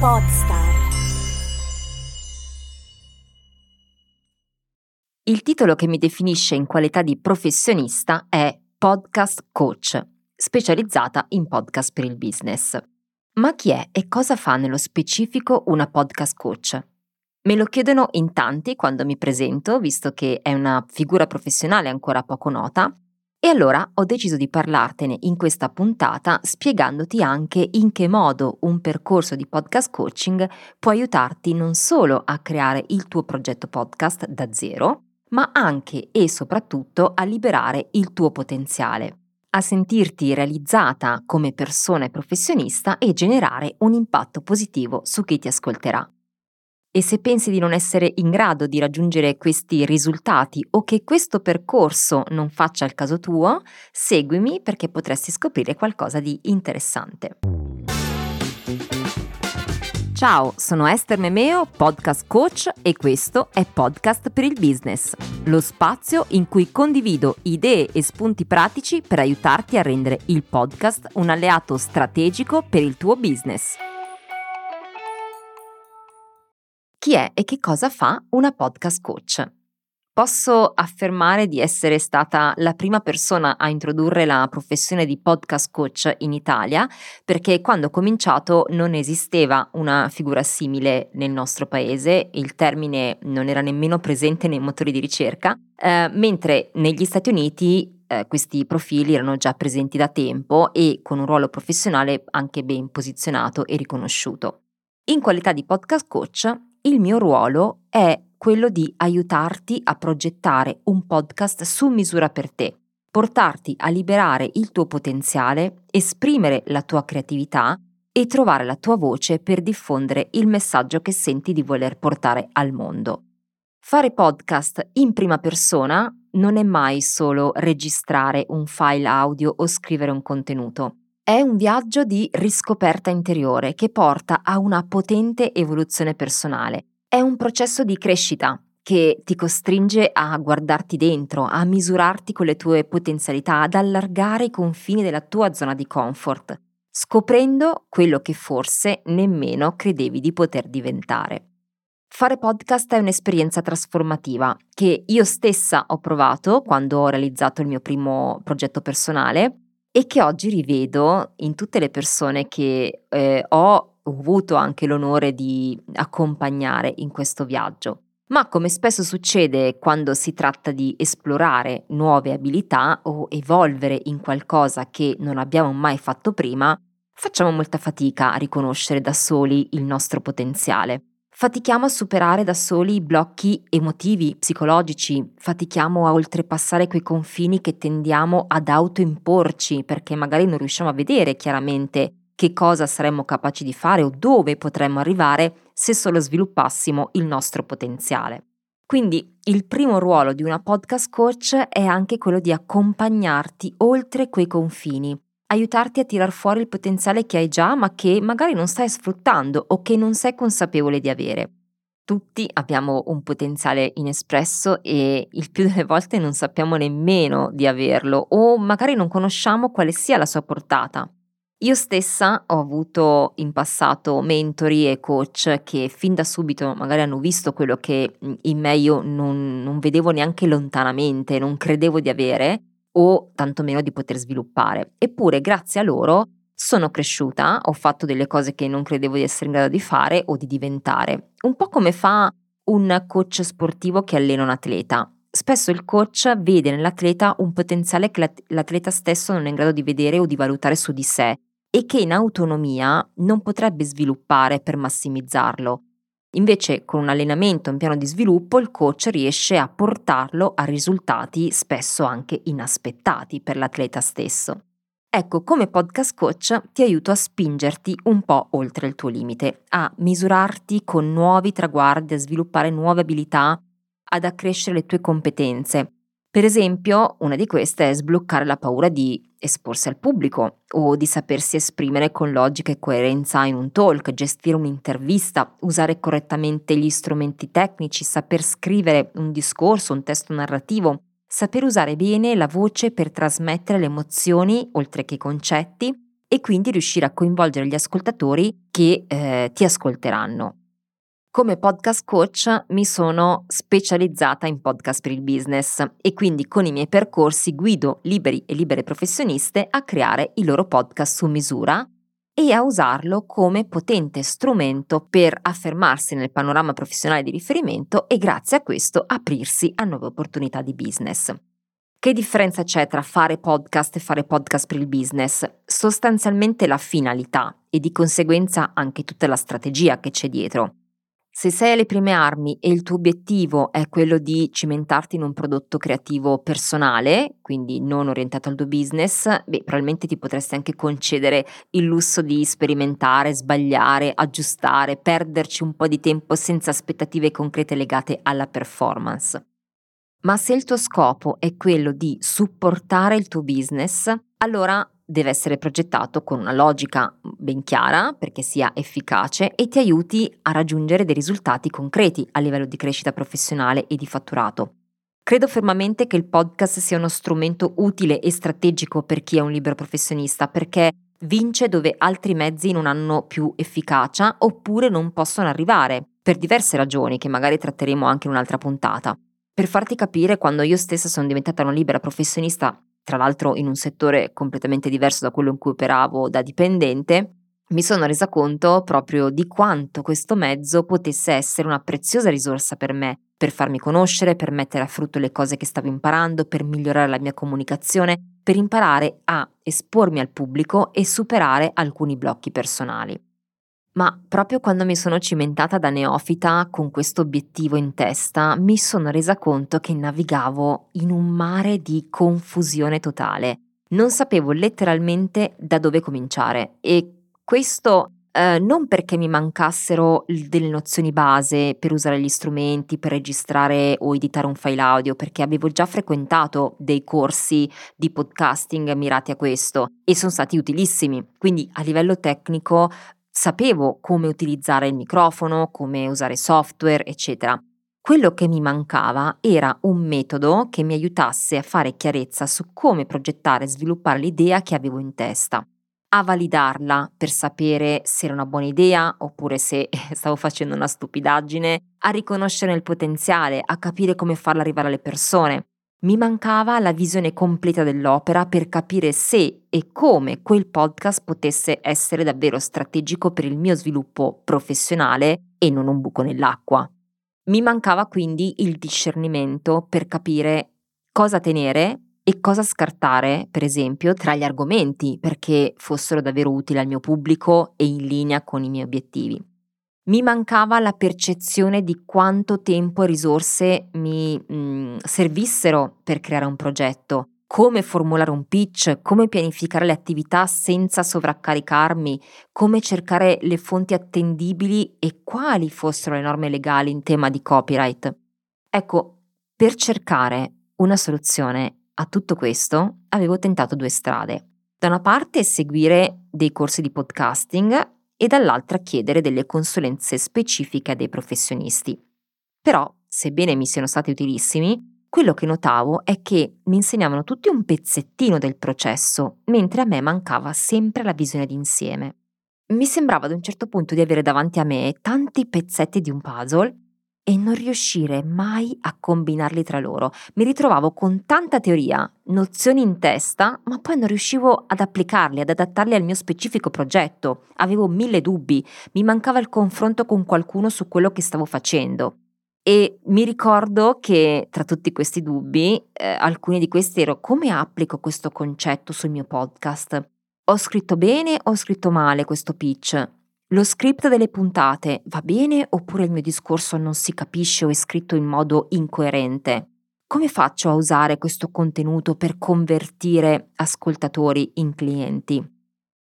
Podstar. Il titolo che mi definisce in qualità di professionista è Podcast Coach, specializzata in podcast per il business. Ma chi è e cosa fa nello specifico una podcast coach? Me lo chiedono in tanti quando mi presento, visto che è una figura professionale ancora poco nota, e allora ho deciso di parlartene in questa puntata spiegandoti anche in che modo un percorso di podcast coaching può aiutarti non solo a creare il tuo progetto podcast da zero, ma anche e soprattutto a liberare il tuo potenziale, a sentirti realizzata come persona e professionista e generare un impatto positivo su chi ti ascolterà. E se pensi di non essere in grado di raggiungere questi risultati o che questo percorso non faccia il caso tuo, seguimi perché potresti scoprire qualcosa di interessante. Ciao, sono Esther Memeo, podcast coach e questo è Podcast per il Business, lo spazio in cui condivido idee e spunti pratici per aiutarti a rendere il podcast un alleato strategico per il tuo business. Chi è e che cosa fa una podcast coach? Posso affermare di essere stata la prima persona a introdurre la professione di podcast coach in Italia perché quando ho cominciato non esisteva una figura simile nel nostro paese, il termine non era nemmeno presente nei motori di ricerca, eh, mentre negli Stati Uniti eh, questi profili erano già presenti da tempo e con un ruolo professionale anche ben posizionato e riconosciuto. In qualità di podcast coach il mio ruolo è quello di aiutarti a progettare un podcast su misura per te, portarti a liberare il tuo potenziale, esprimere la tua creatività e trovare la tua voce per diffondere il messaggio che senti di voler portare al mondo. Fare podcast in prima persona non è mai solo registrare un file audio o scrivere un contenuto. È un viaggio di riscoperta interiore che porta a una potente evoluzione personale. È un processo di crescita che ti costringe a guardarti dentro, a misurarti con le tue potenzialità, ad allargare i confini della tua zona di comfort, scoprendo quello che forse nemmeno credevi di poter diventare. Fare podcast è un'esperienza trasformativa che io stessa ho provato quando ho realizzato il mio primo progetto personale e che oggi rivedo in tutte le persone che eh, ho avuto anche l'onore di accompagnare in questo viaggio. Ma come spesso succede quando si tratta di esplorare nuove abilità o evolvere in qualcosa che non abbiamo mai fatto prima, facciamo molta fatica a riconoscere da soli il nostro potenziale. Fatichiamo a superare da soli i blocchi emotivi, psicologici, fatichiamo a oltrepassare quei confini che tendiamo ad autoimporci perché magari non riusciamo a vedere chiaramente che cosa saremmo capaci di fare o dove potremmo arrivare se solo sviluppassimo il nostro potenziale. Quindi il primo ruolo di una podcast coach è anche quello di accompagnarti oltre quei confini, aiutarti a tirar fuori il potenziale che hai già ma che magari non stai sfruttando o che non sei consapevole di avere. Tutti abbiamo un potenziale inespresso e il più delle volte non sappiamo nemmeno di averlo o magari non conosciamo quale sia la sua portata. Io stessa ho avuto in passato mentori e coach che fin da subito magari hanno visto quello che in me io non, non vedevo neanche lontanamente, non credevo di avere o tantomeno di poter sviluppare. Eppure grazie a loro sono cresciuta, ho fatto delle cose che non credevo di essere in grado di fare o di diventare. Un po' come fa un coach sportivo che allena un atleta. Spesso il coach vede nell'atleta un potenziale che l'atleta stesso non è in grado di vedere o di valutare su di sé e che in autonomia non potrebbe sviluppare per massimizzarlo. Invece con un allenamento un piano di sviluppo il coach riesce a portarlo a risultati spesso anche inaspettati per l'atleta stesso. Ecco, come podcast coach ti aiuto a spingerti un po' oltre il tuo limite, a misurarti con nuovi traguardi, a sviluppare nuove abilità, ad accrescere le tue competenze. Per esempio, una di queste è sbloccare la paura di esporsi al pubblico o di sapersi esprimere con logica e coerenza in un talk, gestire un'intervista, usare correttamente gli strumenti tecnici, saper scrivere un discorso, un testo narrativo, saper usare bene la voce per trasmettere le emozioni oltre che i concetti e quindi riuscire a coinvolgere gli ascoltatori che eh, ti ascolteranno. Come podcast coach mi sono specializzata in podcast per il business e quindi con i miei percorsi guido liberi e libere professioniste a creare i loro podcast su misura e a usarlo come potente strumento per affermarsi nel panorama professionale di riferimento e grazie a questo aprirsi a nuove opportunità di business. Che differenza c'è tra fare podcast e fare podcast per il business? Sostanzialmente la finalità e di conseguenza anche tutta la strategia che c'è dietro. Se sei alle prime armi e il tuo obiettivo è quello di cimentarti in un prodotto creativo personale, quindi non orientato al tuo business, beh, probabilmente ti potresti anche concedere il lusso di sperimentare, sbagliare, aggiustare, perderci un po' di tempo senza aspettative concrete legate alla performance. Ma se il tuo scopo è quello di supportare il tuo business, allora deve essere progettato con una logica ben chiara perché sia efficace e ti aiuti a raggiungere dei risultati concreti a livello di crescita professionale e di fatturato. Credo fermamente che il podcast sia uno strumento utile e strategico per chi è un libero professionista perché vince dove altri mezzi non hanno più efficacia oppure non possono arrivare, per diverse ragioni che magari tratteremo anche in un'altra puntata. Per farti capire, quando io stessa sono diventata una libera professionista, tra l'altro in un settore completamente diverso da quello in cui operavo da dipendente, mi sono resa conto proprio di quanto questo mezzo potesse essere una preziosa risorsa per me, per farmi conoscere, per mettere a frutto le cose che stavo imparando, per migliorare la mia comunicazione, per imparare a espormi al pubblico e superare alcuni blocchi personali. Ma proprio quando mi sono cimentata da neofita con questo obiettivo in testa, mi sono resa conto che navigavo in un mare di confusione totale. Non sapevo letteralmente da dove cominciare e questo eh, non perché mi mancassero delle nozioni base per usare gli strumenti, per registrare o editare un file audio, perché avevo già frequentato dei corsi di podcasting mirati a questo e sono stati utilissimi. Quindi a livello tecnico sapevo come utilizzare il microfono, come usare software, eccetera. Quello che mi mancava era un metodo che mi aiutasse a fare chiarezza su come progettare e sviluppare l'idea che avevo in testa, a validarla per sapere se era una buona idea oppure se stavo facendo una stupidaggine, a riconoscere il potenziale, a capire come farla arrivare alle persone, mi mancava la visione completa dell'opera per capire se e come quel podcast potesse essere davvero strategico per il mio sviluppo professionale e non un buco nell'acqua. Mi mancava quindi il discernimento per capire cosa tenere e cosa scartare, per esempio, tra gli argomenti perché fossero davvero utili al mio pubblico e in linea con i miei obiettivi mi mancava la percezione di quanto tempo e risorse mi mh, mm, servissero per creare un progetto, come formulare un pitch, come pianificare le attività senza sovraccaricarmi, come cercare le fonti attendibili e quali fossero le norme legali in tema di copyright. Ecco, per cercare una soluzione a tutto questo avevo tentato due strade. Da una parte seguire dei corsi di podcasting e dall'altra chiedere delle consulenze specifiche a dei professionisti. Però, sebbene mi siano stati utilissimi, quello che notavo è che mi insegnavano tutti un pezzettino del processo, mentre a me mancava sempre la visione d'insieme. Mi sembrava ad un certo punto di avere davanti a me tanti pezzetti di un puzzle e non riuscire mai a combinarli tra loro. Mi ritrovavo con tanta teoria, nozioni in testa, ma poi non riuscivo ad applicarli, ad adattarli al mio specifico progetto. Avevo mille dubbi, mi mancava il confronto con qualcuno su quello che stavo facendo. E mi ricordo che tra tutti questi dubbi, eh, alcuni di questi ero come applico questo concetto sul mio podcast? Ho scritto bene o ho scritto male questo pitch? Lo script delle puntate va bene oppure il mio discorso non si capisce o è scritto in modo incoerente? Come faccio a usare questo contenuto per convertire ascoltatori in clienti?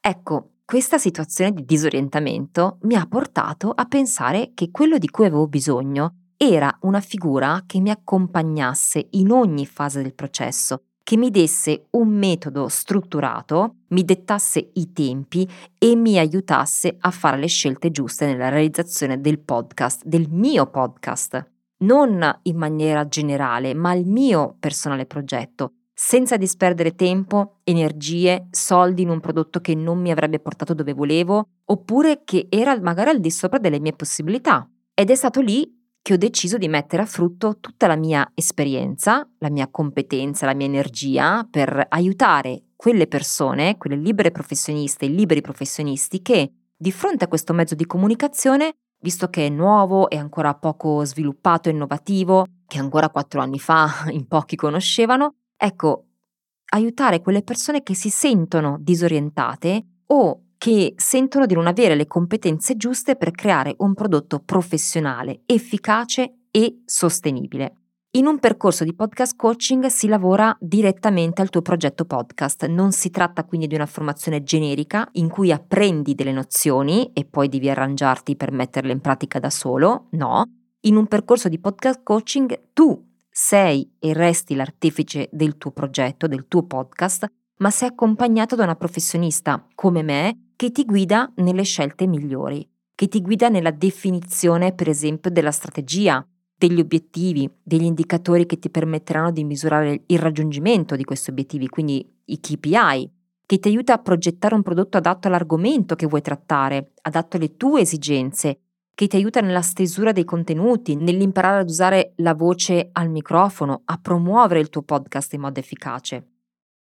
Ecco, questa situazione di disorientamento mi ha portato a pensare che quello di cui avevo bisogno era una figura che mi accompagnasse in ogni fase del processo che mi desse un metodo strutturato, mi dettasse i tempi e mi aiutasse a fare le scelte giuste nella realizzazione del podcast, del mio podcast. Non in maniera generale, ma il mio personale progetto, senza disperdere tempo, energie, soldi in un prodotto che non mi avrebbe portato dove volevo, oppure che era magari al di sopra delle mie possibilità. Ed è stato lì che ho deciso di mettere a frutto tutta la mia esperienza, la mia competenza, la mia energia per aiutare quelle persone, quelle libere professioniste, i liberi professionisti che di fronte a questo mezzo di comunicazione, visto che è nuovo e ancora poco sviluppato e innovativo, che ancora quattro anni fa in pochi conoscevano, ecco, aiutare quelle persone che si sentono disorientate o che sentono di non avere le competenze giuste per creare un prodotto professionale, efficace e sostenibile. In un percorso di podcast coaching si lavora direttamente al tuo progetto podcast, non si tratta quindi di una formazione generica in cui apprendi delle nozioni e poi devi arrangiarti per metterle in pratica da solo, no. In un percorso di podcast coaching tu sei e resti l'artefice del tuo progetto, del tuo podcast, ma sei accompagnato da una professionista come me che ti guida nelle scelte migliori, che ti guida nella definizione, per esempio, della strategia, degli obiettivi, degli indicatori che ti permetteranno di misurare il raggiungimento di questi obiettivi, quindi i KPI, che ti aiuta a progettare un prodotto adatto all'argomento che vuoi trattare, adatto alle tue esigenze, che ti aiuta nella stesura dei contenuti, nell'imparare ad usare la voce al microfono, a promuovere il tuo podcast in modo efficace.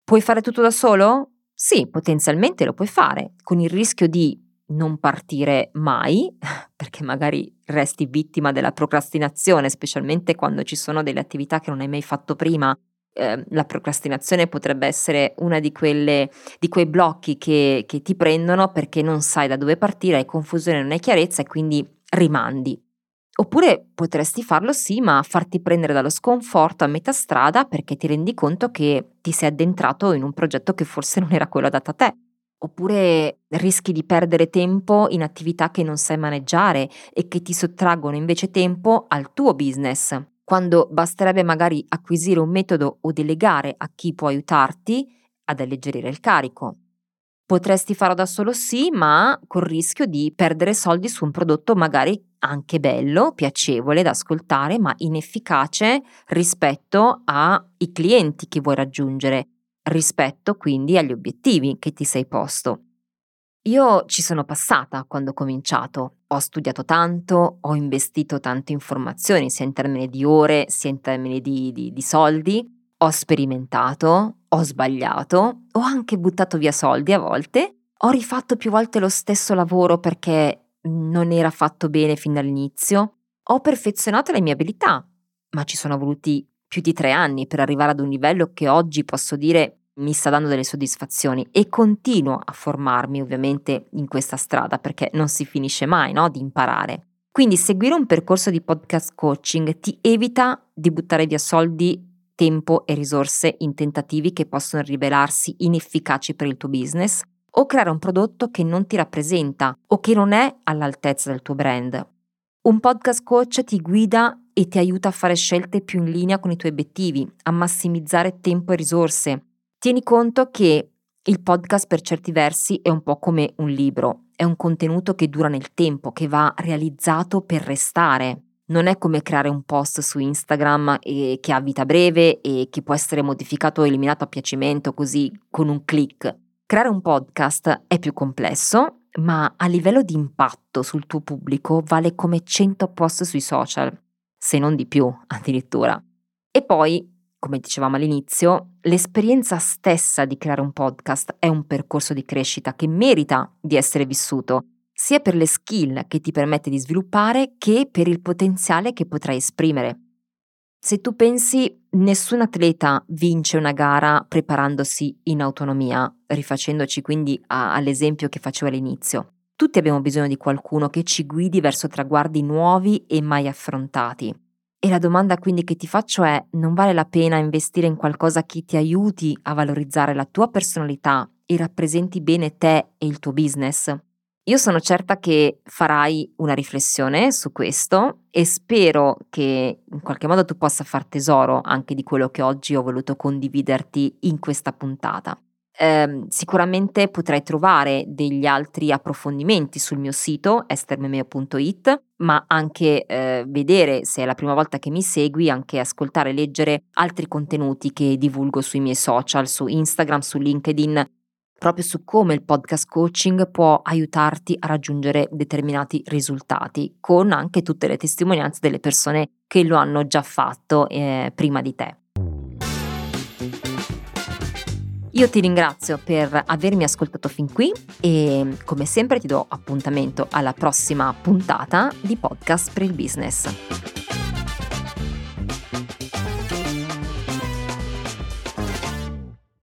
Puoi fare tutto da solo? Sì, potenzialmente lo puoi fare, con il rischio di non partire mai, perché magari resti vittima della procrastinazione, specialmente quando ci sono delle attività che non hai mai fatto prima. Eh, la procrastinazione potrebbe essere una di, di quei blocchi che, che ti prendono perché non sai da dove partire, hai confusione, non hai chiarezza e quindi rimandi. Oppure potresti farlo sì, ma farti prendere dallo sconforto a metà strada perché ti rendi conto che ti sei addentrato in un progetto che forse non era quello adatto a te. Oppure rischi di perdere tempo in attività che non sai maneggiare e che ti sottraggono invece tempo al tuo business, quando basterebbe magari acquisire un metodo o delegare a chi può aiutarti ad alleggerire il carico. Potresti farlo da solo sì, ma col rischio di perdere soldi su un prodotto magari anche bello, piacevole da ascoltare, ma inefficace rispetto ai clienti che vuoi raggiungere, rispetto quindi agli obiettivi che ti sei posto. Io ci sono passata quando ho cominciato, ho studiato tanto, ho investito tante informazioni, sia in termini di ore, sia in termini di, di, di soldi, ho sperimentato, ho sbagliato, ho anche buttato via soldi a volte, ho rifatto più volte lo stesso lavoro perché non era fatto bene fin dall'inizio, ho perfezionato le mie abilità, ma ci sono voluti più di tre anni per arrivare ad un livello che oggi posso dire mi sta dando delle soddisfazioni e continuo a formarmi ovviamente in questa strada perché non si finisce mai no, di imparare. Quindi seguire un percorso di podcast coaching ti evita di buttare via soldi tempo e risorse in tentativi che possono rivelarsi inefficaci per il tuo business o creare un prodotto che non ti rappresenta o che non è all'altezza del tuo brand. Un podcast coach ti guida e ti aiuta a fare scelte più in linea con i tuoi obiettivi, a massimizzare tempo e risorse. Tieni conto che il podcast per certi versi è un po' come un libro, è un contenuto che dura nel tempo, che va realizzato per restare non è come creare un post su Instagram e, che ha vita breve e che può essere modificato o eliminato a piacimento così con un click. Creare un podcast è più complesso, ma a livello di impatto sul tuo pubblico vale come 100 post sui social, se non di più addirittura. E poi, come dicevamo all'inizio, l'esperienza stessa di creare un podcast è un percorso di crescita che merita di essere vissuto sia per le skill che ti permette di sviluppare che per il potenziale che potrai esprimere. Se tu pensi nessun atleta vince una gara preparandosi in autonomia, rifacendoci quindi a, all'esempio che facevo all'inizio. Tutti abbiamo bisogno di qualcuno che ci guidi verso traguardi nuovi e mai affrontati. E la domanda quindi che ti faccio è, non vale la pena investire in qualcosa che ti aiuti a valorizzare la tua personalità e rappresenti bene te e il tuo business? Io sono certa che farai una riflessione su questo e spero che in qualche modo tu possa far tesoro anche di quello che oggi ho voluto condividerti in questa puntata. Eh, sicuramente potrai trovare degli altri approfondimenti sul mio sito estermemeo.it, ma anche eh, vedere se è la prima volta che mi segui, anche ascoltare e leggere altri contenuti che divulgo sui miei social, su Instagram, su LinkedIn, proprio su come il podcast coaching può aiutarti a raggiungere determinati risultati, con anche tutte le testimonianze delle persone che lo hanno già fatto eh, prima di te. Io ti ringrazio per avermi ascoltato fin qui e come sempre ti do appuntamento alla prossima puntata di Podcast per il Business.